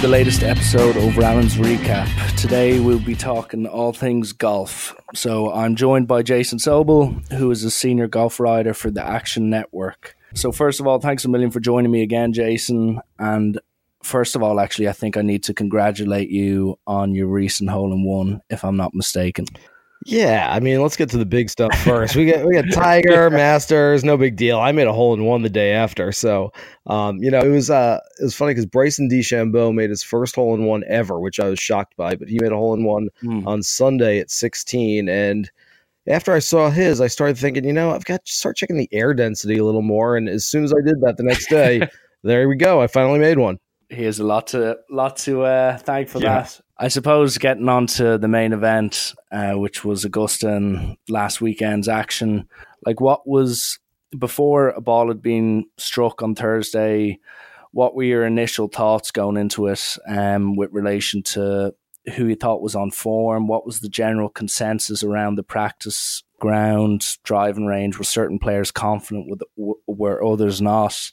the latest episode of Alan's Recap. Today we'll be talking all things golf. So I'm joined by Jason Sobel, who is a senior golf writer for the Action Network. So first of all, thanks a million for joining me again, Jason. And first of all, actually, I think I need to congratulate you on your recent hole in one, if I'm not mistaken. Yeah, I mean, let's get to the big stuff first. We got we got Tiger Masters, no big deal. I made a hole in one the day after, so um, you know it was uh it was funny because Bryson DeChambeau made his first hole in one ever, which I was shocked by. But he made a hole in one mm. on Sunday at 16, and after I saw his, I started thinking, you know, I've got to start checking the air density a little more. And as soon as I did that the next day, there we go. I finally made one. He has a lot to lot to uh, thank for yeah. that. I suppose getting on to the main event, uh, which was Augusta and last weekend's action, like what was before a ball had been struck on Thursday, what were your initial thoughts going into it um, with relation to who you thought was on form? What was the general consensus around the practice ground, driving range? Were certain players confident with were others not?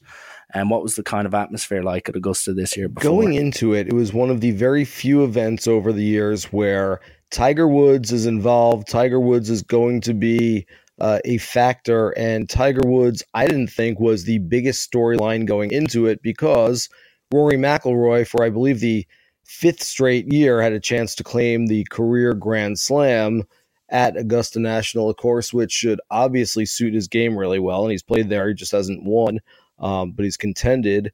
And what was the kind of atmosphere like at Augusta this year? Before? Going into it, it was one of the very few events over the years where Tiger Woods is involved. Tiger Woods is going to be uh, a factor, and Tiger Woods, I didn't think was the biggest storyline going into it because Rory McIlroy, for I believe the fifth straight year, had a chance to claim the career Grand Slam at Augusta National, a course which should obviously suit his game really well, and he's played there. He just hasn't won um, but he's contended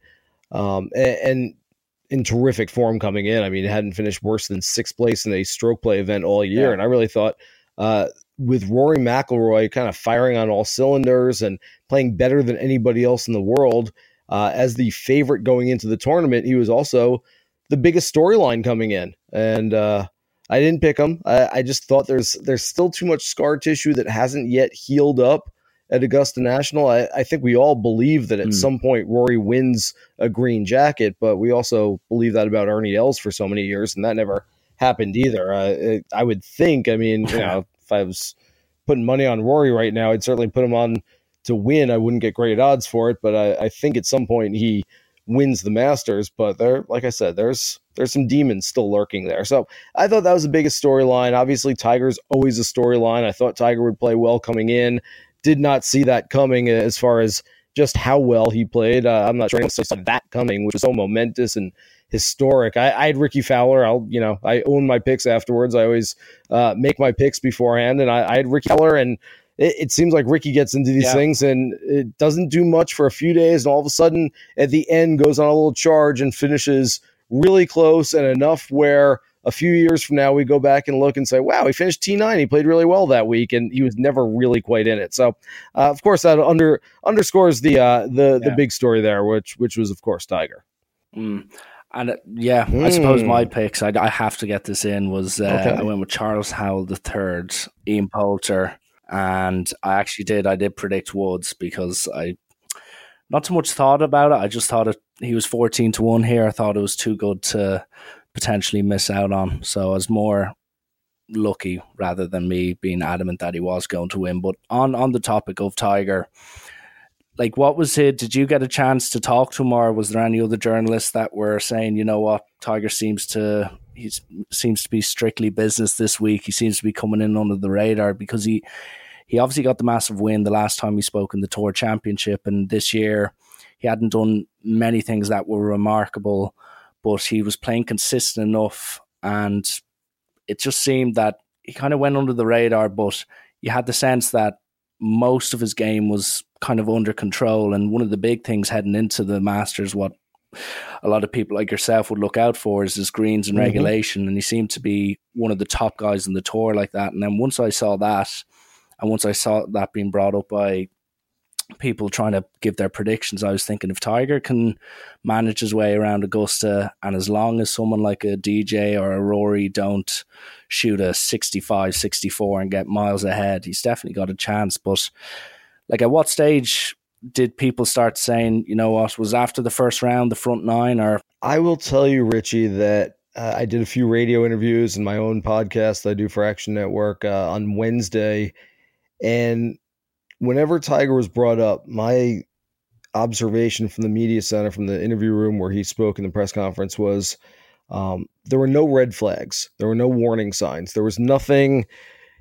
um, and, and, in terrific form coming in. I mean, he hadn't finished worse than sixth place in a stroke play event all year, yeah. and I really thought. Uh, with Rory McIlroy kind of firing on all cylinders and playing better than anybody else in the world, uh, as the favorite going into the tournament, he was also the biggest storyline coming in. And uh, I didn't pick him. I, I, just thought there's there's still too much scar tissue that hasn't yet healed up at Augusta National. I, I think we all believe that at mm. some point Rory wins a green jacket, but we also believe that about Ernie Els for so many years, and that never happened either. Uh, it, I would think, I mean, you know, if I was putting money on Rory right now, I'd certainly put him on to win. I wouldn't get great odds for it, but I, I think at some point he wins the Masters. But there, like I said, there's there's some demons still lurking there. So I thought that was the biggest storyline. Obviously, Tiger's always a storyline. I thought Tiger would play well coming in did not see that coming as far as just how well he played. Uh, I'm not sure anyone saw that coming, which was so momentous and historic. I, I, had Rickie Fowler. I'll, you know, I own my picks afterwards. I always uh, make my picks beforehand, and I, I had Rickie Fowler, and it, it, seems like Rickie gets into these yeah. things and it doesn't do much for a few days, and all of a sudden at the end goes on a little charge and finishes really close and enough where a few years from now, we go back and look and say, wow, he finished T9. He played really well that week, and he was never really quite in it. So, uh, of course, that under underscores the uh, the yeah. the big story there, which which was, of course, Tiger. Mm. And uh, yeah, mm. I suppose my hmm. picks, I, I, have to get this in, was uh, okay. I went with Charles Howell III, Ian Poulter, and I actually did, I did predict Woods because I not too much thought about it. I just thought it, he was 14 to 1 here. I thought it was too good to potentially miss out on. So I was more lucky rather than me being adamant that he was going to win. But on on the topic of Tiger, like what was it? Did you get a chance to talk to him, or was there any other journalists that were saying, you know what, Tiger seems to he seems to be strictly business this week. He seems to be coming in under the radar because he he obviously got the massive win the last time he spoke in the Tour Championship, and this year he hadn't done many things that were remarkable but he was playing consistent enough, and it just seemed that he kind of went under the radar. But you had the sense that most of his game was kind of under control, and one of the big things heading into the Masters, what a lot of people like yourself would look out for is his greens and mm-hmm. regulation, and he seemed to be one of the top guys in the tour like that. And then once I saw that, and once I saw that being brought up by people trying to give their predictions, I was thinking if Tiger can manage his way around Augusta, and as long as someone like a DJ or a Rory don't shoot a 65, 64 and get miles ahead, he's definitely got a chance. But like, at what stage did people start saying, you know what, was after the first round, the front nine, or? I will tell you, Richie, that uh, I did a few radio interviews in my own podcast I do for Action Network uh, on Wednesday. And whenever Tiger was brought up, my observation from the media center, from the interview room where he spoke in the press conference was um, there were no red flags, there were no warning signs, there was nothing,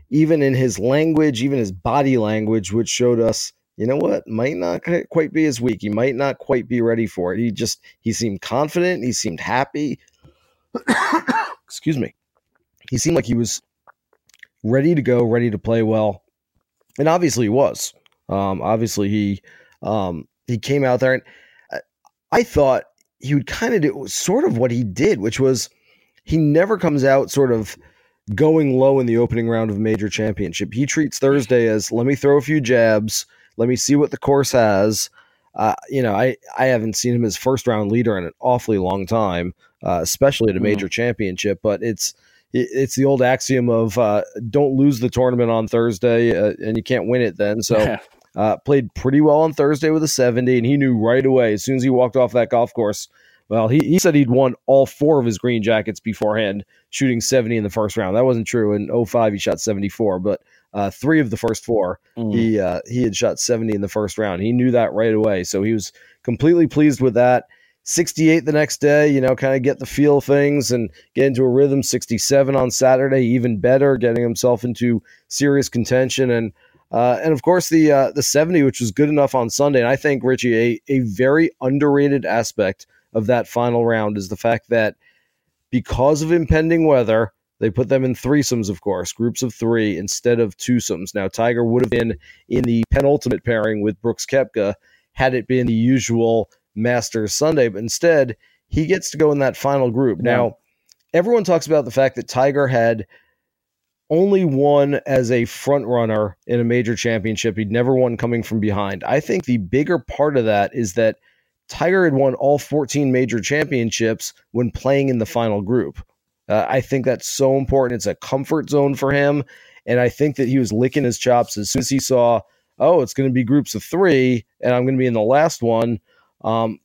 even in his language, even his body language, which showed us. You know what? Might not quite be as weak. He might not quite be ready for it. He just he seemed confident. He seemed happy. Excuse me. He seemed like he was ready to go, ready to play well, and obviously he was. Um, obviously he um, he came out there, and I thought he would kind of do sort of what he did, which was he never comes out sort of going low in the opening round of a major championship. He treats Thursday as let me throw a few jabs, let me see what the course has. Uh, you know, I, I haven't seen him as first round leader in an awfully long time, uh, especially at a mm-hmm. major mm. championship. But it's it's the old axiom of uh, don't lose the tournament on Thursday, uh, and you can't win it then. So. Yeah. Uh, played pretty well on Thursday with a 70, and he knew right away as soon as he walked off that golf course. Well, he, he said he'd won all four of his green jackets beforehand, shooting 70 in the first round. That wasn't true. In 05, he shot 74, but uh, three of the first four, mm. he uh, he had shot 70 in the first round. He knew that right away. So he was completely pleased with that. 68 the next day, you know, kind of get the feel of things and get into a rhythm. 67 on Saturday, even better, getting himself into serious contention. And uh, and of course the uh, the 70, which was good enough on Sunday. And I think Richie, a, a very underrated aspect of that final round is the fact that because of impending weather, they put them in threesomes, of course, groups of three instead of twosomes. Now, Tiger would have been in the penultimate pairing with Brooks Koepka had it been the usual Masters Sunday, but instead he gets to go in that final group. Yeah. Now, everyone talks about the fact that Tiger had only won as a front runner in a major championship. He'd never won coming from behind. I think the bigger part of that is that Tiger had won all 14 major championships when playing in the final group. Uh, I think that's so important. It's a comfort zone for him. And I think that he was licking his chops as soon as he saw, oh, it's going to be groups of three, and I'm going to be in the last one. Um,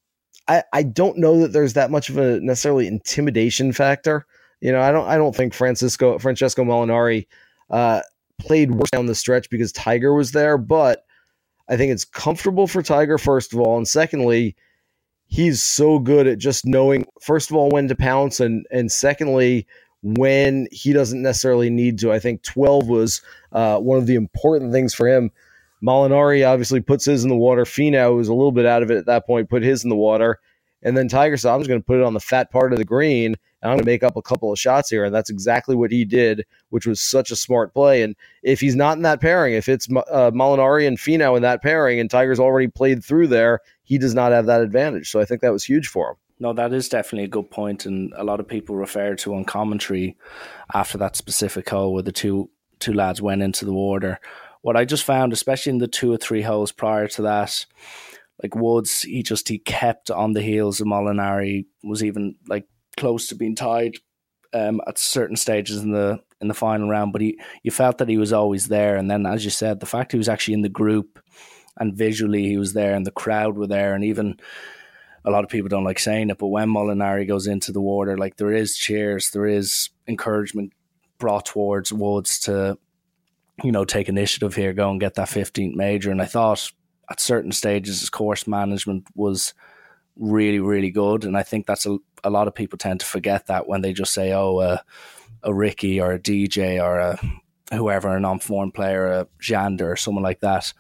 I, I don't know that there's that much of a necessarily intimidation factor. You know, I don't I don't think Francisco Francesco Molinari uh, played worse down the stretch because Tiger was there, but I think it's comfortable for Tiger first of all, and secondly, he's so good at just knowing first of all when to pounce and and secondly when he doesn't necessarily need to. I think 12 was uh, one of the important things for him. Molinari obviously puts his in the water. Finau was a little bit out of it at that point, put his in the water. And then Tiger said, I'm just going to put it on the fat part of the green and I'm going to make up a couple of shots here. And that's exactly what he did, which was such a smart play. And if he's not in that pairing, if it's uh, Molinari and Finau in that pairing and Tiger's already played through there, he does not have that advantage. So I think that was huge for him. No, that is definitely a good point, and a lot of people refer to on commentary after that specific hole where the two two lads went into the water. What I just found, especially in the two or three holes prior to that, like Woods, he just he kept on the heels of Molinari, was even like close to being tied um, at certain stages in the in the final round. But he, you felt that he was always there, and then as you said, the fact he was actually in the group and visually he was there and the crowd were there and even a lot of people don't like saying it, but when Molinari goes into the water, like there is cheers, there is encouragement brought towards Woods to, you know, take initiative here, go and get that 15th major. And I thought at certain stages his course management was really, really good. And I think that's a, a lot of people tend to forget that when they just say, oh, uh, a Rickie or a DJ or a whoever, a non-foreign player, a Xander or someone like that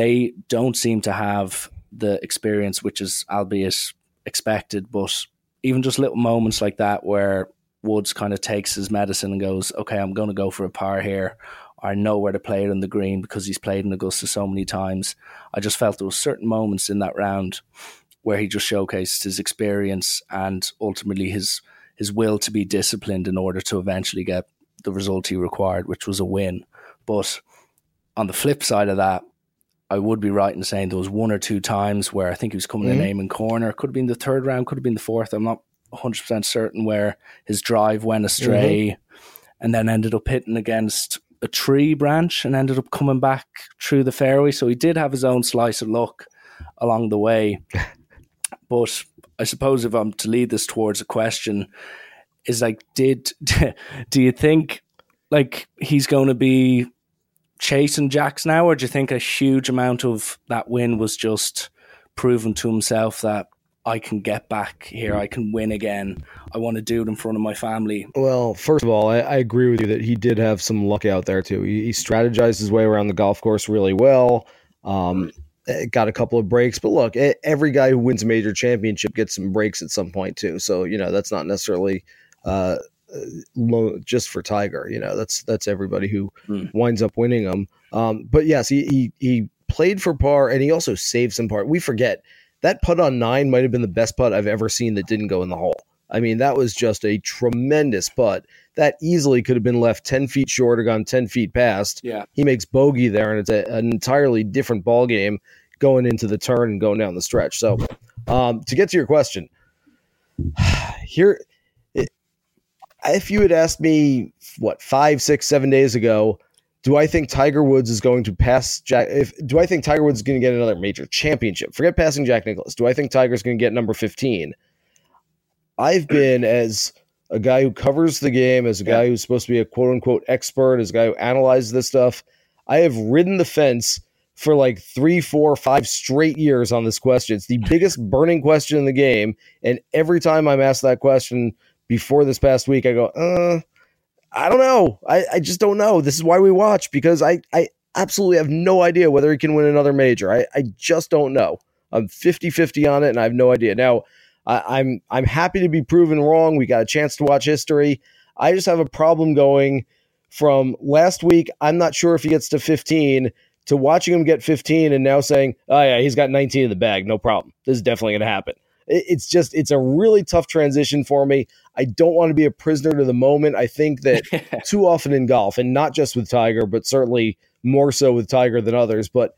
they don't seem to have the experience, which is albeit expected, but even just little moments like that where Woods kind of takes his medicine and goes, okay, I'm going to go for a par here. I know where to play it on the green because he's played in Augusta so many times. I just felt there were certain moments in that round where he just showcased his experience and ultimately his his will to be disciplined in order to eventually get the result he required, which was a win. But on the flip side of that, I would be right in saying there was one or two times where I think he was coming mm-hmm. in Amen Corner. Could have been the third round, could have been the fourth. I'm not 100% certain where his drive went astray mm-hmm. and then ended up hitting against a tree branch and ended up coming back through the fairway. So he did have his own slice of luck along the way. but I suppose if I'm to lead this towards a question, is like, did do you think like he's going to be chasing Jacks now, or do you think a huge amount of that win was just proven to himself that I can get back here. I can win again. I want to do it in front of my family. Well, first of all, I, I agree with you that he did have some luck out there too. He, he strategized his way around the golf course really well. Um, eh, got a couple of breaks, but look, every guy who wins a major championship gets some breaks at some point too. So you know that's not necessarily uh, just for Tiger. You know that's that's everybody who mm. winds up winning them. Um, but yes, he, he he played for par and he also saved some par. We forget that putt on nine might have been the best putt I've ever seen that didn't go in the hole. I mean, that was just a tremendous putt. That easily could have been left 10 feet short or gone 10 feet past. Yeah. He makes bogey there, and it's a, an entirely different ball game going into the turn and going down the stretch. So, um, to get to your question, here, if you had asked me, what, five, six, seven days ago, do I think Tiger Woods is going to pass Jack? If do I think Tiger Woods is going to get another major championship? Forget passing Jack Nicklaus. Do I think Tiger's going to get number fifteen? I've been as a guy who covers the game, as a guy who's supposed to be a quote unquote expert, as a guy who analyzes this stuff. I have ridden the fence for like three, four, five straight years on this question. It's the biggest burning question in the game, and every time I'm asked that question before this past week, I go, uh I don't know. I, I just don't know. This is why we watch because I, I absolutely have no idea whether he can win another major. I, I just don't know. I'm 50 50 on it and I have no idea. Now, I, I'm I'm happy to be proven wrong. We got a chance to watch history. I just have a problem going from last week. I'm not sure if he gets to 15 to watching him get 15 and now saying, oh, yeah, he's got 19 in the bag. No problem. This is definitely going to happen it's just it's a really tough transition for me. I don't want to be a prisoner to the moment. I think that too often in golf, and not just with Tiger, but certainly more so with Tiger than others, but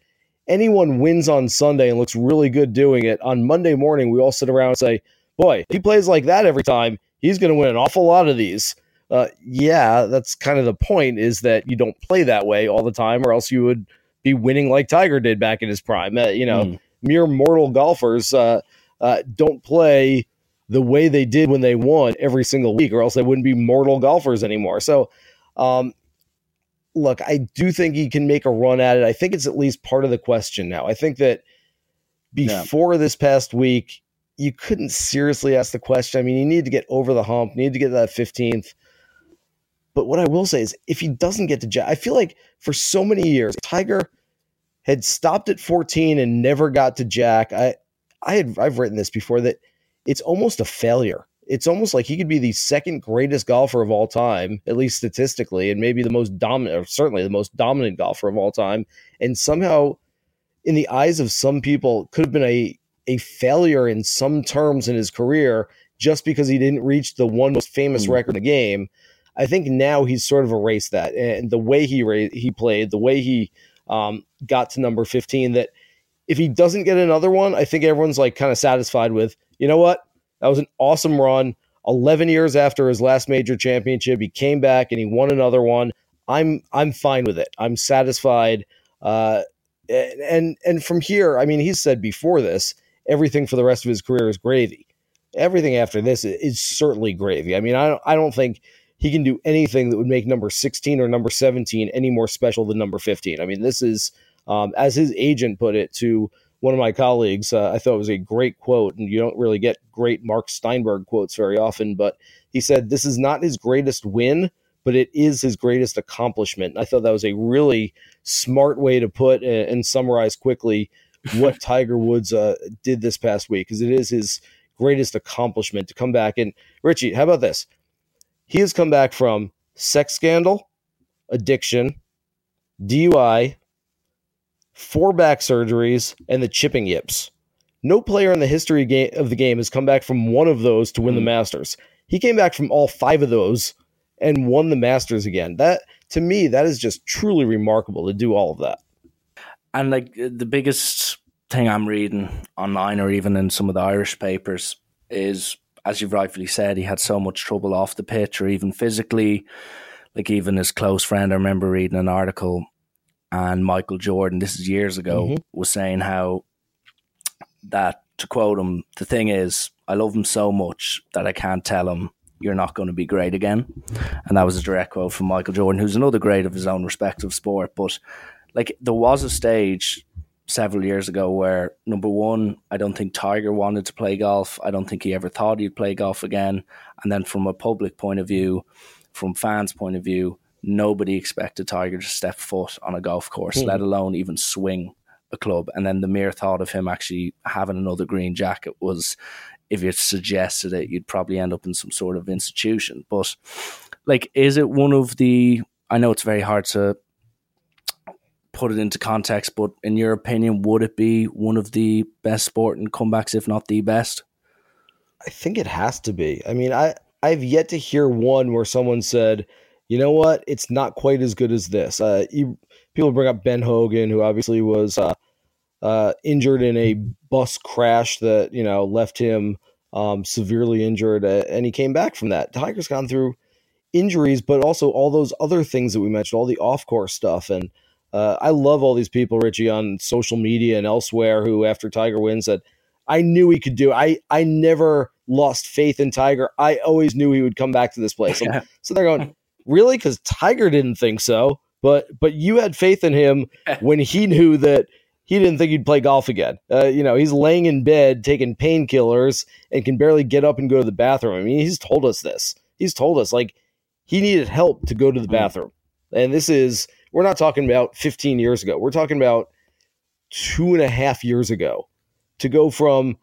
anyone wins on Sunday and looks really good doing it, on Monday morning we all sit around and say, "Boy, he plays like that every time, he's going to win an awful lot of these." Uh, yeah, that's kind of the point is that you don't play that way all the time, or else you would be winning like Tiger did back in his prime. Uh, you know, mm. mere mortal golfers. Uh, uh, don't play the way they did when they won every single week, or else they wouldn't be mortal golfers anymore. So, um, look, I do think he can make a run at it. I think it's at least part of the question now. I think that before yeah. this past week, you couldn't seriously ask the question. I mean, you need to get over the hump, need to get that 15th. But what I will say is, if he doesn't get to Jack, I feel like for so many years, Tiger had stopped at 14 and never got to Jack. I, I had I've written this before that it's almost a failure. It's almost like he could be the second greatest golfer of all time, at least statistically, and maybe the most dominant, or certainly the most dominant golfer of all time. And somehow, in the eyes of some people, could have been a a failure in some terms in his career just because he didn't reach the one most famous mm. record in the game. I think now he's sort of erased that, and the way he ra- he played, the way he um, got to number fifteen, that if he doesn't get another one, I think everyone's like kind of satisfied with, you know what? That was an awesome run. 11 years after his last major championship, he came back and he won another one. I'm I'm fine with it. I'm satisfied. Uh, and and from here, I mean, he's said before this, everything for the rest of his career is gravy. Everything after this is certainly gravy. I mean, I don't I don't think he can do anything that would make number 16 or number 17 any more special than number 15. I mean, this is um, as his agent put it to one of my colleagues, uh, I thought it was a great quote, and you don't really get great Mark Steinberg quotes very often, but he said, This is not his greatest win, but it is his greatest accomplishment. I thought that was a really smart way to put and, and summarize quickly what Tiger Woods uh, did this past week, because it is his greatest accomplishment to come back. And Richie, how about this? He has come back from sex scandal, addiction, DUI, four back surgeries, and the chipping yips. No player in the history of the game has come back from one of those to win the hmm. Masters. He came back from all five of those and won the Masters again. That to me, that is just truly remarkable to do all of that. And like the biggest thing I'm reading online or even in some of the Irish papers is, as you've rightfully said, he had so much trouble off the pitch or even physically. Like even his close friend, I remember reading an article and Michael Jordan, this is years ago, mm-hmm. was saying how that to quote him, the thing is, I love him so much that I can't tell him you're not going to be great again. And that was a direct quote from Michael Jordan, who's another great of his own respective sport. But like there was a stage several years ago where number one, I don't think Tiger wanted to play golf. I don't think he ever thought he'd play golf again. And then from a public point of view, from fans' point of view, nobody expected Tiger to step foot on a golf course, mm. let alone even swing a club. And then the mere thought of him actually having another green jacket was, if you suggested it, you'd probably end up in some sort of institution. But like, is it one of the? I know it's very hard to put it into context, but in your opinion, would it be one of the best sporting comebacks, if not the best? I think it has to be. I mean, I I've yet to hear one where someone said, "You know what? It's not quite as good as this." Uh, you, people bring up Ben Hogan, who obviously was uh, uh, injured in a bus crash that you know left him um, severely injured, uh, and he came back from that. Tiger's gone through injuries, but also all those other things that we mentioned, all the off course stuff, and uh, I love all these people, Richie, on social media and elsewhere who, after Tiger wins, said, I knew he could do. It. I I never lost faith in Tiger. I always knew he would come back to this place. Yeah. So they're going, really? Because Tiger didn't think so, but but you had faith in him when he knew that he didn't think he'd play golf again. Uh, you know, he's laying in bed taking painkillers and can barely get up and go to the bathroom. I mean, he's told us this. He's told us like he needed help to go to the mm. bathroom, and this is we're not talking about 15 years ago. We're talking about two and a half years ago to go from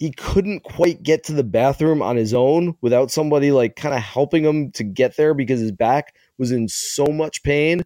he couldn't quite get to the bathroom on his own without somebody like kind of helping him to get there because his back was in so much pain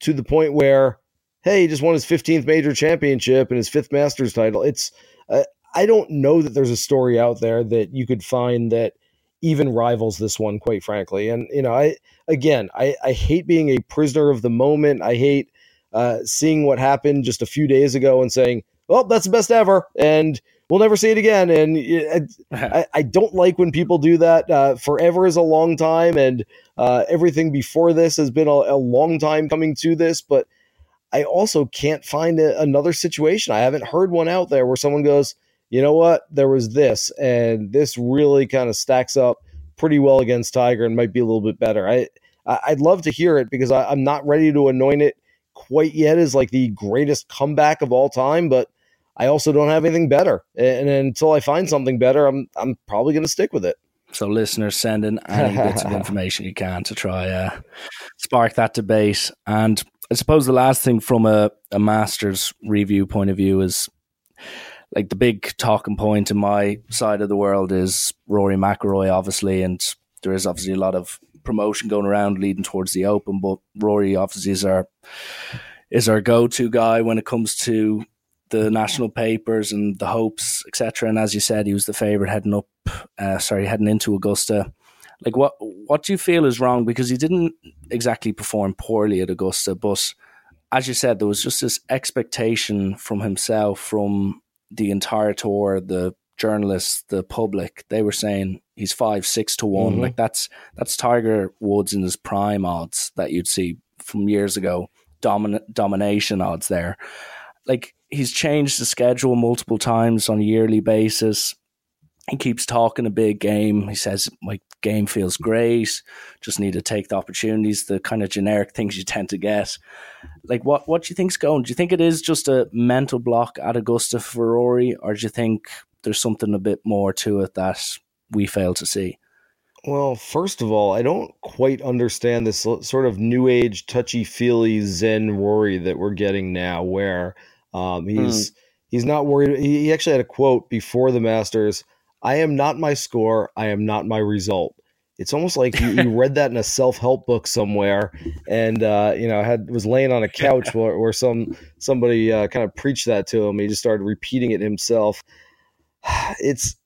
to the point where hey he just won his 15th major championship and his fifth masters title it's uh, i don't know that there's a story out there that you could find that even rivals this one, quite frankly. And you know, I again, I, I hate being a prisoner of the moment. I hate uh, seeing what happened just a few days ago and saying, "Well, that's the best ever," and we'll never see it again. And I, I don't like when people do that. Uh, forever is a long time, and uh, everything before this has been a, a, long time coming to this. But I also can't find a, another situation. I haven't heard one out there where someone goes, you know what? There was this, and this really kind of stacks up pretty well against Tiger and might be a little bit better. I, I'd love to hear it because I, am not ready to anoint it quite yet as like the greatest comeback of all time, but I also don't have anything better. And, and until I find something better, I'm I'm probably going to stick with it. So, listeners, send in any bits of information you can to try uh, spark that debate. And I suppose the last thing from a, a master's review point of view is like the big talking point in my side of the world is Rory McIlroy, obviously, and there is obviously a lot of promotion going around leading towards the Open. But Rory obviously is our is our go to guy when it comes to the national papers and the hopes, etc. And as you said, he was the favorite heading up, uh, sorry, heading into Augusta. Like what what do you feel is wrong? Because he didn't exactly perform poorly at Augusta, but as you said, there was just this expectation from himself, from the entire tour, the journalists, the public, they were saying he's five, six to one. Mm-hmm. Like that's that's Tiger Woods in his prime odds that you'd see from years ago. Domin- domination odds there. Like he's changed the schedule multiple times on a yearly basis. He keeps talking a big game. He says my game feels great. Just need to take the opportunities, the kind of generic things you tend to get. Like what what do you think's going? Do you think it is just a mental block at Augusta for Rory, or do you think there's something a bit more to it that we fail to see? Well, first of all, I don't quite understand this sort of new age touchy feely Zen Rory that we're getting now, where um, he's mm. he's not worried. He actually had a quote before the Masters I am not my score. I am not my result. It's almost like you, you read that in a self help book somewhere, and uh, you know had was laying on a couch where, where some somebody uh, kind of preached that to him. He just started repeating it himself. It's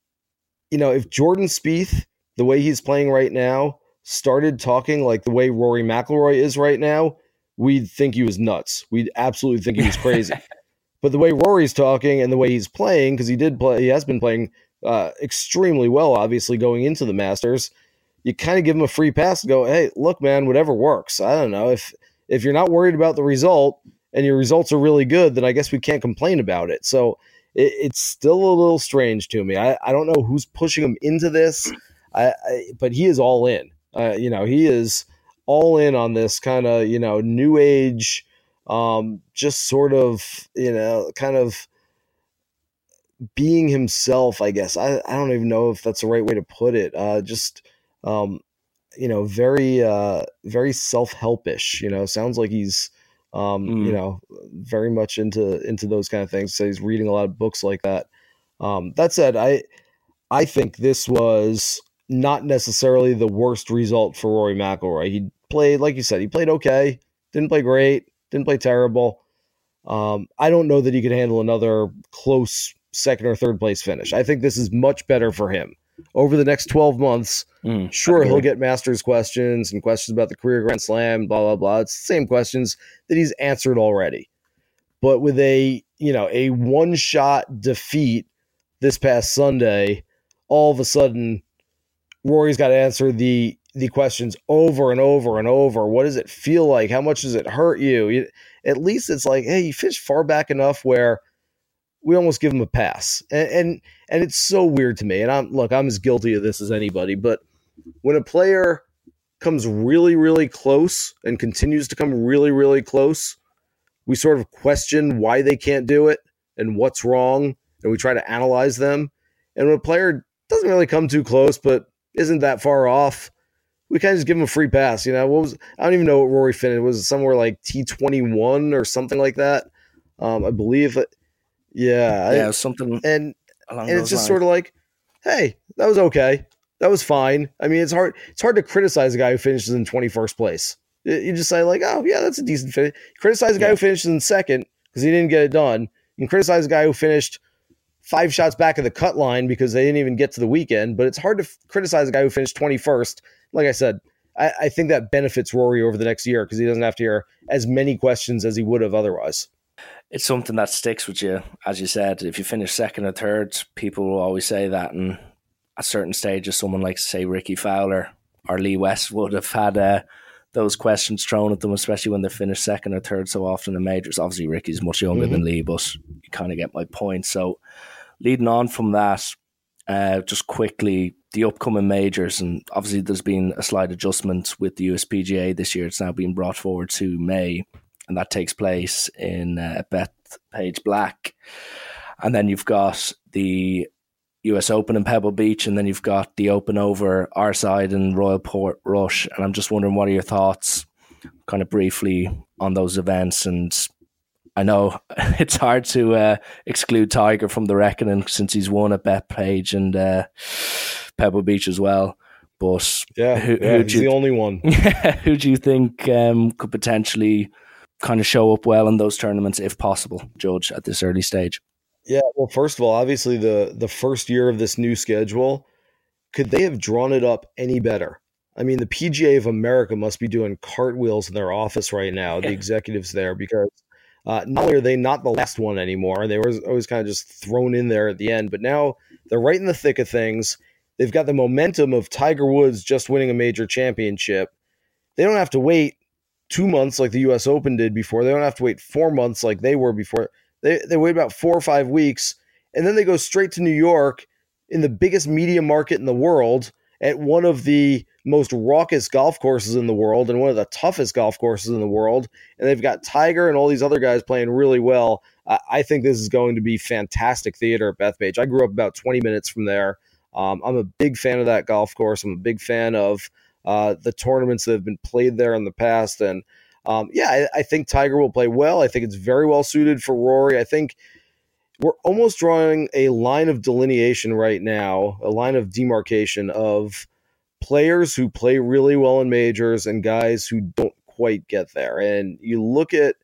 you know if Jordan Spieth, the way he's playing right now, started talking like the way Rory McIlroy is right now, we'd think he was nuts. We'd absolutely think he was crazy. but the way Rory's talking and the way he's playing, because he did play, he has been playing uh, extremely well, obviously, going into the Masters. You kind of give him a free pass and go, hey, look, man, whatever works. I don't know. If if you're not worried about the result and your results are really good, then I guess we can't complain about it. So it, it's still a little strange to me. I, I don't know who's pushing him into this, I, I but he is all in. Uh, you know, he is all in on this kind of, you know, new age um, just sort of, you know, kind of being himself, I guess. I, I don't even know if that's the right way to put it. Uh, just, um, you know, very, uh, very self helpish, you know, sounds like he's, um, mm. you know, very much into, into those kind of things. So he's reading a lot of books like that. Um, that said, I, I think this was not necessarily the worst result for Rory McIlroy. He played, like you said, he played okay, didn't play great, didn't play terrible. Um, I don't know that he could handle another close second or third place finish. I think this is much better for him. Over the next 12 months, mm, sure, he'll get Masters questions and questions about the career Grand Slam, blah, blah, blah. It's the same questions that he's answered already. But with a, you know, a one shot defeat this past Sunday, all of a sudden, Rory's got to answer the the questions over and over and over. What does it feel like? How much does it hurt you? you at least it's like, hey, you fish far back enough where we almost give them a pass. And, and and it's so weird to me. And I'm look, I'm as guilty of this as anybody, but when a player comes really, really close and continues to come really, really close, we sort of question why they can't do it and what's wrong, and we try to analyze them. And when a player doesn't really come too close, but isn't that far off, we kind of just give him a free pass. You know, what was I don't even know what Rory finished. It was somewhere like T twenty one or something like that. Um, I believe. It, yeah, yeah, I, something. And and it's just lines. sort of like, hey, that was okay. That was fine. I mean, it's hard. It's hard to criticize a guy who finishes in twenty first place. You just say like, oh yeah, that's a decent finish. Criticize a guy yeah. who finishes in second because he didn't get it done. You can criticize a guy who finished five shots back of the cut line because they didn't even get to the weekend. But it's hard to f- criticize a guy who finished 21st. Like I said, I, I think that benefits Rory over the next year because he doesn't have to hear as many questions as he would have otherwise. It's something that sticks with you, as you said. If you finish second or third, people will always say that. And at certain stages, someone like say Rickie Fowler or Lee West would have had uh, those questions thrown at them, especially when they finish second or third so often in majors. Obviously, Rickie's much younger mm-hmm. than Lee, but you kind of get my point. So leading on from that, uh, just quickly, the upcoming majors, and obviously there's been a slight adjustment with the USPGA this year. It's now being brought forward to May, and that takes place in uh, Bethpage Black. And then you've got the US Open in Pebble Beach, and then you've got the Open over our side in Royal Portrush. And I'm just wondering, what are your thoughts, kind of briefly, on those events and I know it's hard to uh, exclude Tiger from the reckoning since he's won at Bethpage and uh, Pebble Beach as well. But yeah, who, yeah who he's you, the only one. who do you think um, could potentially kind of show up well in those tournaments if possible, Judge, at this early stage? Yeah, well, first of all, obviously the the first year of this new schedule, could they have drawn it up any better? I mean, the PGA of America must be doing cartwheels in their office right now, the executives there, because uh, not only are they not the last one anymore, they were always kind of just thrown in there at the end, but now they're right in the thick of things. They've got the momentum of Tiger Woods just winning a major championship. They don't have to wait two months like the U.S. Open did before. They don't have to wait four months like they were before. They they wait about four or five weeks, and then they go straight to New York in the biggest media market in the world at one of the most raucous golf courses in the world and one of the toughest golf courses in the world. And they've got Tiger and all these other guys playing really well. Uh, I think this is going to be fantastic theater at Bethpage. I grew up about 20 minutes from there. Um, I'm a big fan of that golf course. I'm a big fan of uh, the tournaments that have been played there in the past. And um, yeah, I, I think Tiger will play well. I think it's very well suited for Rory. I think we're almost drawing a line of delineation right now, a line of demarcation of players who play really well in majors and guys who don't quite get there. And you look at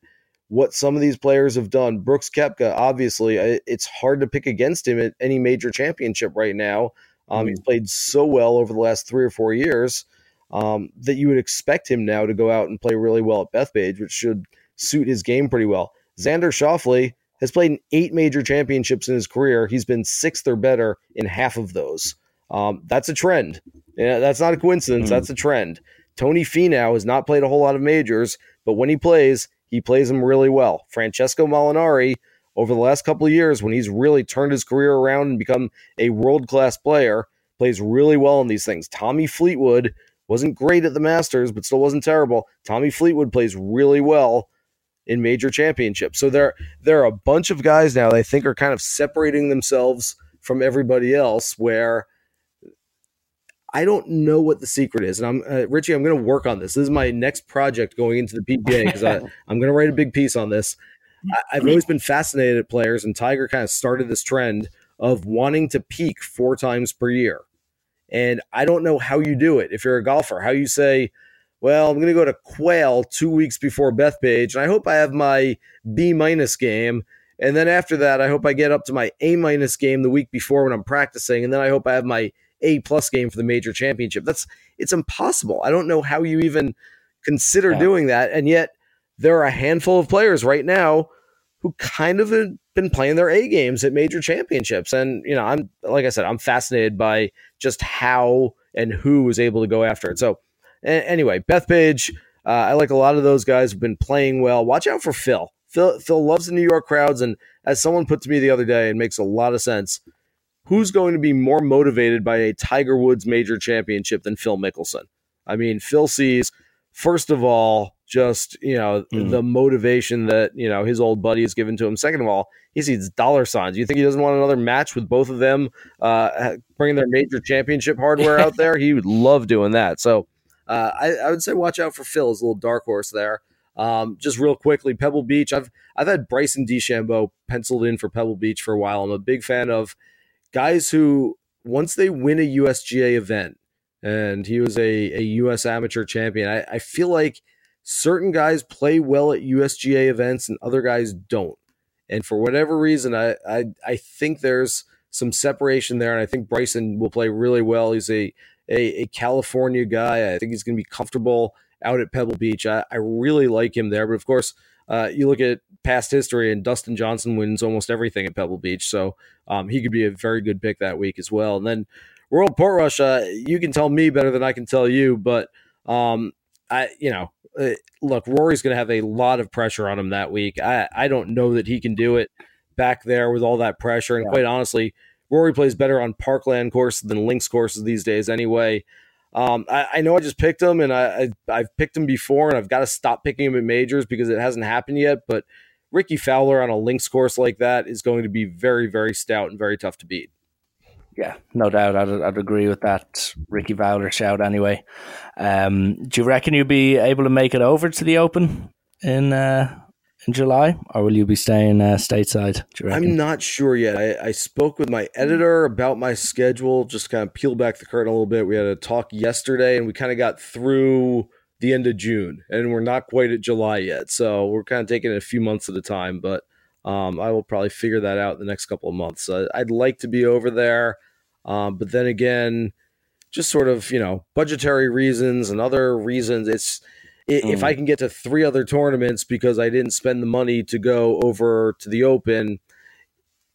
what some of these players have done. Brooks Koepka, obviously, it's hard to pick against him at any major championship right now. Um, mm He's played so well over the last three or four years um, that you would expect him now to go out and play really well at Bethpage, which should suit his game pretty well. Xander Schauffele has played in eight major championships in his career. He's been sixth or better in half of those. Um, that's a trend. Yeah, that's not a coincidence. Mm. That's a trend. Tony Finau has not played a whole lot of majors, but when he plays, he plays them really well. Francesco Molinari, over the last couple of years, when he's really turned his career around and become a world class player, plays really well in these things. Tommy Fleetwood wasn't great at the Masters, but still wasn't terrible. Tommy Fleetwood plays really well in major championships. So there there are a bunch of guys now I think are kind of separating themselves from everybody else where I don't know what the secret is, and I'm uh, Richie. I'm going to work on this. This is my next project going into the PGA because I'm going to write a big piece on this. I, have always been fascinated at players, and Tiger kind of started this trend of wanting to peak four times per year. And I don't know how you do it if you're a golfer. How you say, well, I'm going to go to Quail two weeks before Bethpage, and I hope I have my B minus game. And then after that, I hope I get up to my A minus game the week before when I'm practicing, and then I hope I have my A plus game for the major championship. That's it's impossible. I don't know how you even consider yeah. doing that, and yet there are a handful of players right now who kind of have been playing their A games at major championships. And, you know, I'm, like I said, I'm fascinated by just how and who was able to go after it. So, anyway, Bethpage, uh, I like a lot of those guys who've been playing well. Watch out for Phil. Phil, Phil loves the New York crowds. And as someone put to me the other day, it makes a lot of sense. Who's going to be more motivated by a Tiger Woods major championship than Phil Mickelson? I mean, Phil sees, first of all, just you know mm. the motivation that you know his old buddy has given to him. Second of all, he sees dollar signs. You think he doesn't want another match with both of them, uh, bringing their major championship hardware out there? He would love doing that. So uh, I, I, would say watch out for Phil, his little dark horse there. Um, just real quickly, Pebble Beach. I've I've had Bryson DeChambeau penciled in for Pebble Beach for a while. I'm a big fan of guys who once they win a USGA event, and he was a, a U.S. amateur champion. I, I feel like certain guys play well at USGA events and other guys don't. And for whatever reason, I, I, I think there's some separation there. And I think Bryson will play really well. He's a, a, a California guy. I think he's going to be comfortable out at Pebble Beach. I, I really like him there. But of course, uh, you look at past history, and Dustin Johnson wins almost everything at Pebble Beach. So um, he could be a very good pick that week as well. And then Royal Portrush, uh, you can tell me better than I can tell you, but um, I, you know, uh, look, Rory's going to have a lot of pressure on him that week. I, I don't know that he can do it back there with all that pressure. And yeah. quite honestly, Rory plays better on parkland courses than links courses these days anyway. Um, I, I, know I just picked him and I, I, have picked him before and I've got to stop picking him at majors because it hasn't happened yet. But Rickie Fowler on a links course like that is going to be very, very stout and very tough to beat. Yeah, no doubt. I'd, I'd agree with that Rickie Fowler shout anyway. Um, do you reckon you'll be able to make it over to the Open in uh, in July, or will you be staying uh, stateside? I'm not sure yet. I, I, spoke with my editor about my schedule, just kind of peel back the curtain a little bit. We had a talk yesterday, and we kind of got through the end of June, and we're not quite at July yet. So we're kind of taking it a few months at a time, but um, I will probably figure that out in the next couple of months. Uh, I'd like to be over there. Um, but then again, just sort of you know budgetary reasons and other reasons. It's mm. if I can get to three other tournaments because I didn't spend the money to go over to the Open,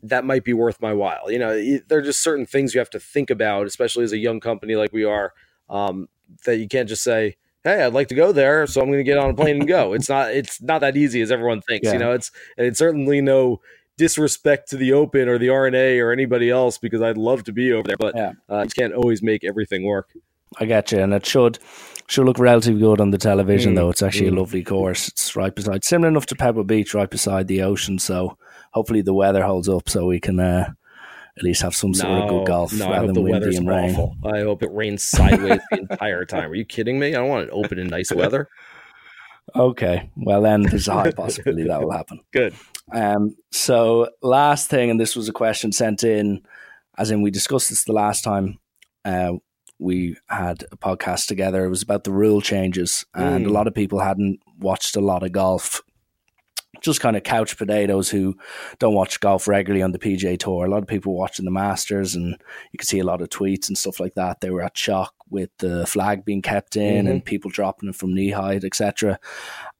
that might be worth my while. You know, there are just certain things you have to think about, especially as a young company like we are, um, that you can't just say, "Hey, I'd like to go there, so I'm going to get on a plane and go." it's not it's not that easy as everyone thinks. Yeah. You know, it's it's certainly no disrespect to the Open or the R&A or anybody else because I'd love to be over there, but yeah. uh, you can't always make everything work. I get you, and it should should look relatively good on the television. Mm. Though it's actually mm. a lovely course. It's right beside, similar enough to Pebble Beach, right beside the ocean. So hopefully the weather holds up, so we can uh, at least have some sort of good golf no, rather than windy and rain. Awful. I hope it rains sideways the entire time. Are you kidding me? I don't want it open in nice weather. Okay, well then there's a high possibility that will happen. Good. Um, so last thing, and this was a question sent in, as in we discussed this the last time uh, we had a podcast together. It was about the rule changes, and mm. a lot of people hadn't watched a lot of golf. Just kind of couch potatoes who don't watch golf regularly on the PGA Tour. A lot of people watching the Masters, and you can see a lot of tweets and stuff like that. They were at shock with the flag being kept in mm-hmm. and people dropping it from knee height, etc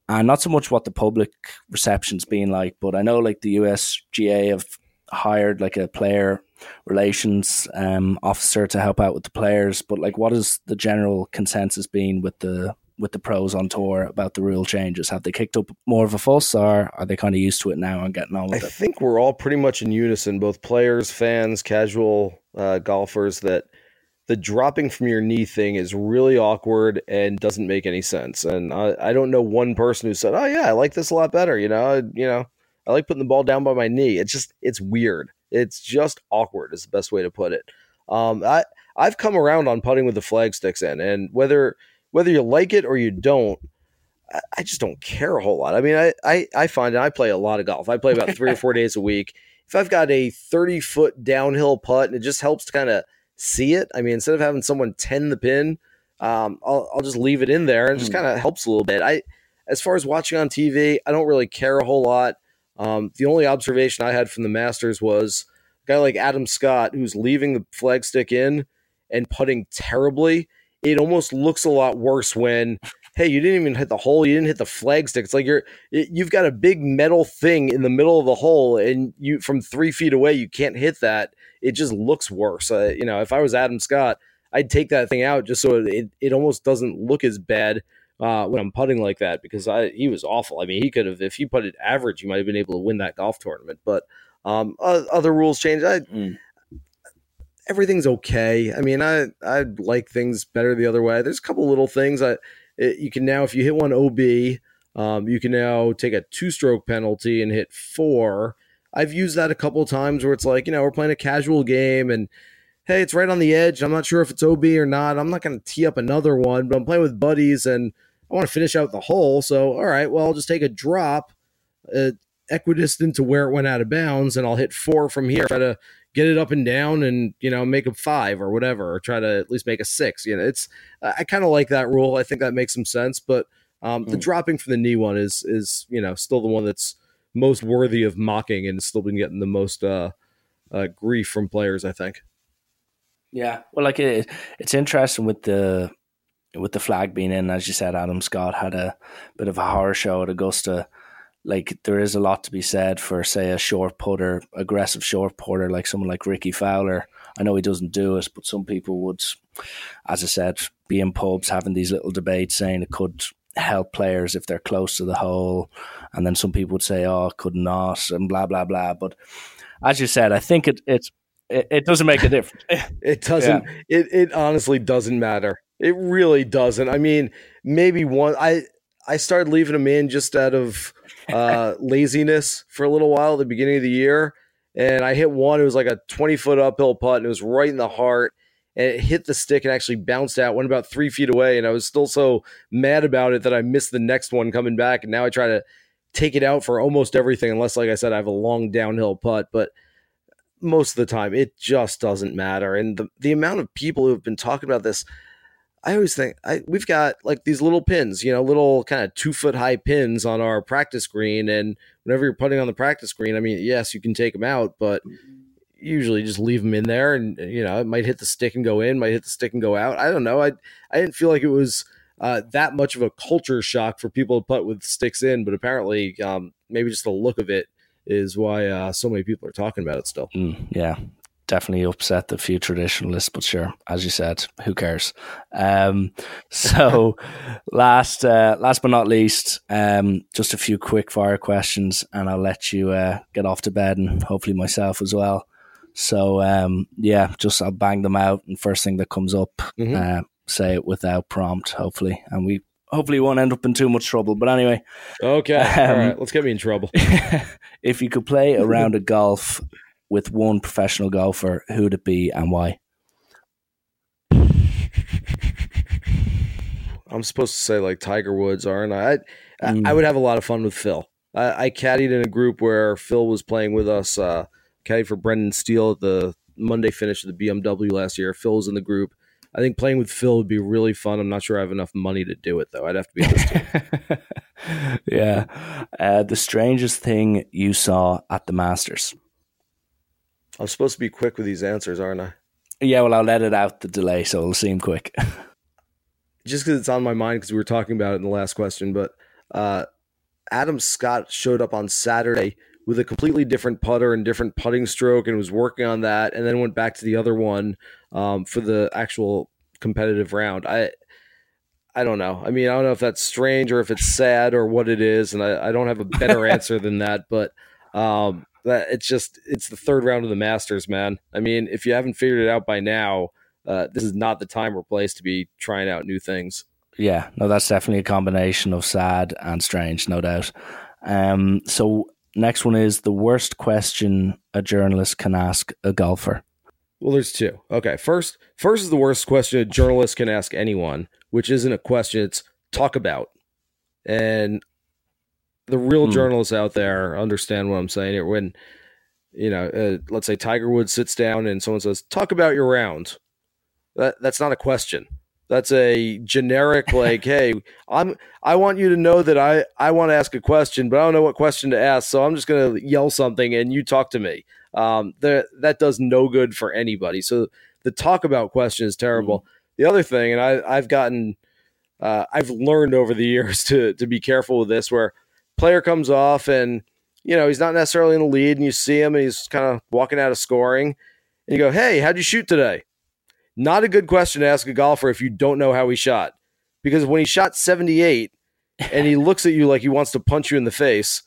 and not so much what the public reception's been like, but I know like the USGA have hired like a player relations um, officer to help out with the players. But like, what is the general consensus been with the with the pros on tour about the rule changes? Have they kicked up more of a fuss, or are they kind of used to it now and getting on with I it? I think we're all pretty much in unison, both players, fans, casual uh, golfers, that the dropping from your knee thing is really awkward and doesn't make any sense. And I, I don't know one person who said, "Oh yeah, I like this a lot better." You know, I, you know, I like putting the ball down by my knee. It's just it's weird. It's just awkward. Is the best way to put it. Um, I I've come around on putting with the flag sticks in, and whether whether you like it or you don't, I, I just don't care a whole lot. I mean, I, I I find I play a lot of golf. I play about three or four days a week. If I've got a thirty foot downhill putt and it just helps to kind of see it. I mean, instead of having someone tend the pin, um, I'll, I'll just leave it in there and just hmm. kind of helps a little bit. I, as far as watching on TV, I don't really care a whole lot. Um, the only observation I had from the Masters was a guy like Adam Scott, who's leaving the flagstick in and putting terribly. It almost looks a lot worse when, hey, you didn't even hit the hole, you didn't hit the flagstick. It's like you're you've got a big metal thing in the middle of the hole, and you from three feet away you can't hit that it just looks worse. Uh, you know, if I was Adam Scott, I'd take that thing out just so it, it almost doesn't look as bad uh, when I'm putting like that because I he was awful. I mean, he could have if he put it average, he might have been able to win that golf tournament. But um, other rules change. I, mm. Everything's okay. I mean, I I like things better the other way. There's a couple little things I it, you can now if you hit one OB, um, you can now take a two stroke penalty and hit four I've used that a couple times where it's like, you know, we're playing a casual game and hey, it's right on the edge. I'm not sure if it's OB or not. I'm not going to tee up another one, but I'm playing with buddies and I want to finish out the hole. So, all right, well, I'll just take a drop uh, equidistant to where it went out of bounds and I'll hit four from here. Try to get it up and down and, you know, make a five or whatever, or try to at least make a six. You know, it's, I kind of like that rule. I think that makes some sense, but um, mm. the dropping from the knee one is, is, you know, still the one that's, most worthy of mocking and still been getting the most uh, uh, grief from players. I think. Yeah, well, like it, it's interesting with the with the flag being in, as you said, Adam Scott had a bit of a horror show at Augusta. Like there is a lot to be said for, say, a short putter, aggressive short putter, like someone like Rickie Fowler. I know he doesn't do it, but some people would, as I said, be in pubs having these little debates saying it could help players if they're close to the hole. And then some people would say, oh, could not, and blah, blah, blah. But as you said, I think it, it's, it, it doesn't make a difference. it doesn't, yeah. it, it honestly doesn't matter. It really doesn't. I mean, maybe one, I, I started leaving them in just out of uh, laziness for a little while at the beginning of the year. And I hit one, it was like a 20 foot uphill putt, and it was right in the heart and it hit the stick and actually bounced out, went about three feet away. And I was still so mad about it that I missed the next one coming back. And now I try to take it out for almost everything, unless, like I said, I have a long downhill putt. But most of the time, it just doesn't matter. And the, the amount of people who have been talking about this, I always think I, we've got like these little pins, you know, little kind of two foot high pins on our practice green. And whenever you're putting on the practice green, I mean, yes, you can take them out, but usually just leave them in there and you know it might hit the stick and go in might hit the stick and go out i don't know i i didn't feel like it was uh, that much of a culture shock for people to put with sticks in but apparently um, maybe just the look of it is why uh, so many people are talking about it still. Mm, yeah definitely upset the few traditionalists but sure as you said who cares? Um, so last uh, last but not least um, just a few quick fire questions and i'll let you uh, get off to bed and hopefully myself as well. So um, yeah, just I'll bang them out, and first thing that comes up, mm-hmm. uh, say it without prompt, hopefully, and we hopefully won't end up in too much trouble. But anyway, okay, um, all right, let's get me in trouble. if you could play a round of golf with one professional golfer, who'd it be and why? I'm supposed to say like Tiger Woods, aren't I? I, mm. I would have a lot of fun with Phil. I, I caddied in a group where Phil was playing with us. Uh, caddy for Brendan Steele at the Monday finish of the BMW last year. Phil was in the group. I think playing with Phil would be really fun. I'm not sure I have enough money to do it though. I'd have to be honest. yeah. Uh, the strangest thing you saw at the Masters. I'm supposed to be quick with these answers, aren't I? Yeah, well, I'll let it out the delay, so it'll seem quick. Just because it's on my mind, because we were talking about it in the last question, but uh, Adam Scott showed up on Saturday with a completely different putter and different putting stroke and was working on that and then went back to the other one um, for the actual competitive round. I I don't know. I mean, I don't know if that's strange or if it's sad or what it is, and I, I don't have a better answer than that. But um, that it's just it's the third round of the Masters, man. I mean, if you haven't figured it out by now, uh, this is not the time or place to be trying out new things. Yeah, no, that's definitely a combination of sad and strange, no doubt. Um, so next one is the worst question a journalist can ask a golfer. Well, there's two. Okay, first, first is the worst question a journalist can ask anyone, which isn't a question; it's talk about. And the real hmm. journalists out there understand what I'm saying here. When you know, uh, let's say Tiger Woods sits down and someone says, "Talk about your round." That that's not a question. That's a generic like, "Hey, I'm I want you to know that I I want to ask a question, but I don't know what question to ask, so I'm just going to yell something and you talk to me." Um, that that does no good for anybody. So the talk about question is terrible. Mm-hmm. The other thing, and I I've gotten uh, I've learned over the years to to be careful with this, where player comes off and you know he's not necessarily in the lead, and you see him and he's kind of walking out of scoring, and you go, "Hey, how'd you shoot today?" Not a good question to ask a golfer if you don't know how he shot, because when he shot seventy eight and he looks at you like he wants to punch you in the face,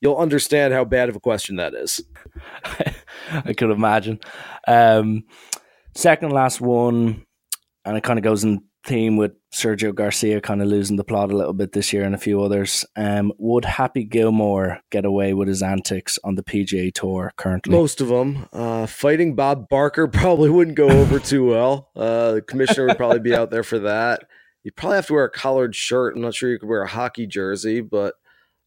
you'll understand how bad of a question that is. I could imagine. Um, second last one, and it kind of goes in theme with Sergio Garcia kind of losing the plot a little bit this year and a few others. Um, would Happy Gilmore get away with his antics on the PGA Tour currently? Most of them. Uh, fighting Bob Barker probably wouldn't go over too well. Uh, the commissioner would probably be out there for that. You'd probably have to wear a collared shirt. I'm not sure you could wear a hockey jersey, but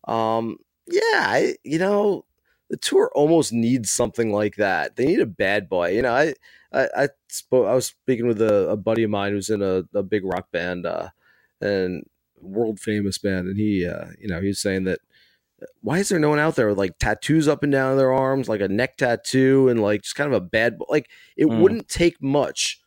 um, yeah, I, you know, the tour almost needs something like that. They need a bad boy. You know, I I, I spoke. I was speaking with a, a, buddy of mine who's in a, a big rock band uh, and world famous band, and he, uh, you know, he was saying that why is there no one out there with like tattoos up and down their arms, like a neck tattoo, and like just kind of a bad like it mm. wouldn't take much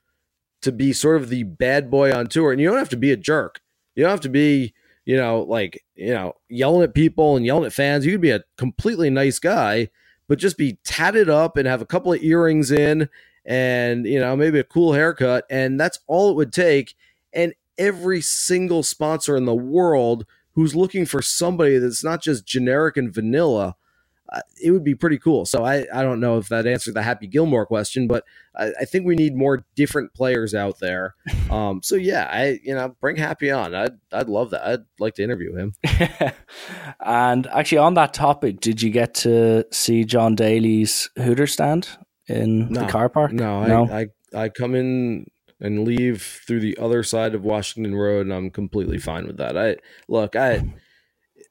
to be sort of the bad boy on tour, and you don't have to be a jerk. You don't have to be, you know, like you know, yelling at people and yelling at fans. You could be a completely nice guy, but just be tatted up and have a couple of earrings in and you know maybe a cool haircut and that's all it would take. And every single sponsor in the world who's looking for somebody that's not just generic and vanilla uh, it would be pretty cool. So I, I don't know if that answered the happy gilmore question but I, I think we need more different players out there. Um, so yeah i you know bring happy on. I'd, I'd love that. I'd like to interview him. And actually on that topic did you get to see john daly's hooter stand in no, the car park? No, no? I, I, I come in and leave through the other side of Washington Road, and I'm completely fine with that. I look, I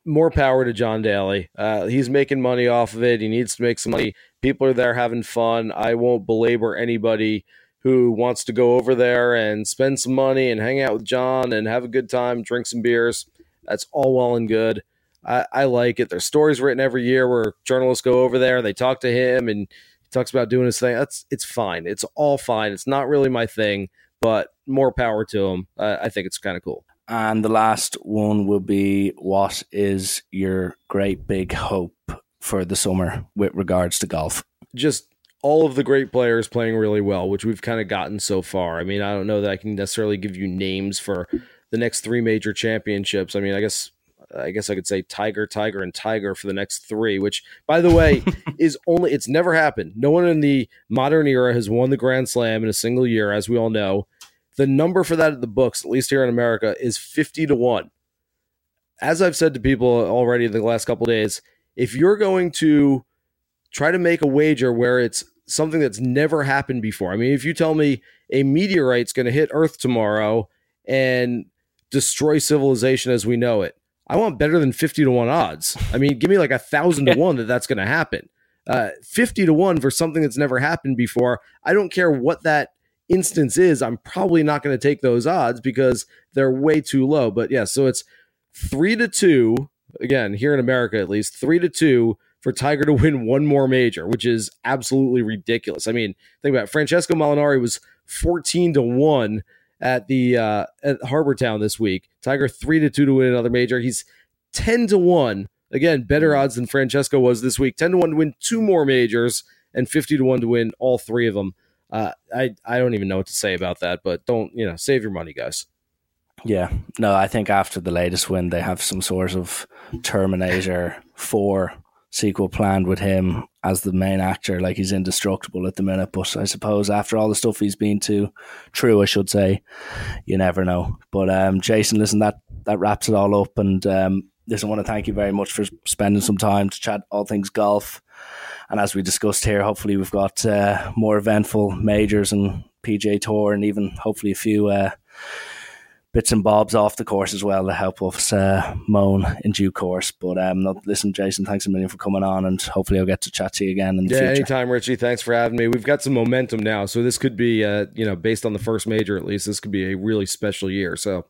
more power to John Daly. Uh, he's making money off of it. He needs to make some money. People are there having fun. I won't belabor anybody who wants to go over there and spend some money and hang out with John and have a good time, drink some beers. That's all well and good. I, I like it. There's stories written every year where journalists go over there, they talk to him, and talks about doing his thing. That's it's fine. It's all fine. It's not really my thing, but more power to him. Uh, I think it's kind of cool. And the last one will be what is your great big hope for the summer with regards to golf? Just all of the great players playing really well, which we've kind of gotten so far. I mean, I don't know that I can necessarily give you names for the next three major championships. I mean, I guess I guess I could say Tiger, Tiger, and Tiger for the next three, which, by the way, is only, it's never happened. No one in the modern era has won the Grand Slam in a single year, as we all know. The number for that at the books, at least here in America, is 50 to 1. As I've said to people already in the last couple days, if you're going to try to make a wager where it's something that's never happened before, I mean, if you tell me a meteorite's going to hit Earth tomorrow and destroy civilization as we know it, I want better than 50 to 1 odds. I mean, give me like a thousand to one that that's going to happen. Uh, 50 to 1 for something that's never happened before. I don't care what that instance is. I'm probably not going to take those odds because they're way too low. But yeah, so it's 3 to 2, again, here in America at least, 3 to 2 for Tiger to win one more major, which is absolutely ridiculous. I mean, think about it. Francesco Molinari was 14 to 1 at the uh, at Harbour Town this week. Tiger three to two to win another major. He's ten to one. Again, better odds than Francesco was this week. Ten to one to win two more majors and fifty to one to win all three of them. Uh, I I don't even know what to say about that, but don't you know save your money, guys. Yeah, no, I think after the latest win, they have some sort of Terminator Four sequel planned with him as the main actor. Like he's indestructible at the minute. But I suppose after all the stuff he's been to, true, I should say, you never know. But um, Jason, listen, that that wraps it all up. And um, listen, I want to thank you very much for spending some time to chat all things golf. And as we discussed here, hopefully we've got uh, more eventful majors and PGA Tour, and even hopefully a few. Uh, bits and bobs off the course as well to help us uh, moan in due course. But um, listen, Jason, thanks a million for coming on, and hopefully I'll get to chat to you again in the yeah, future. anytime, Richie. Thanks for having me. We've got some momentum now, so this could be, uh, you know, based on the first major at least, this could be a really special year. So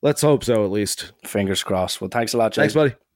let's hope so, at least. Fingers crossed. Well, thanks a lot, Jason. Thanks, buddy.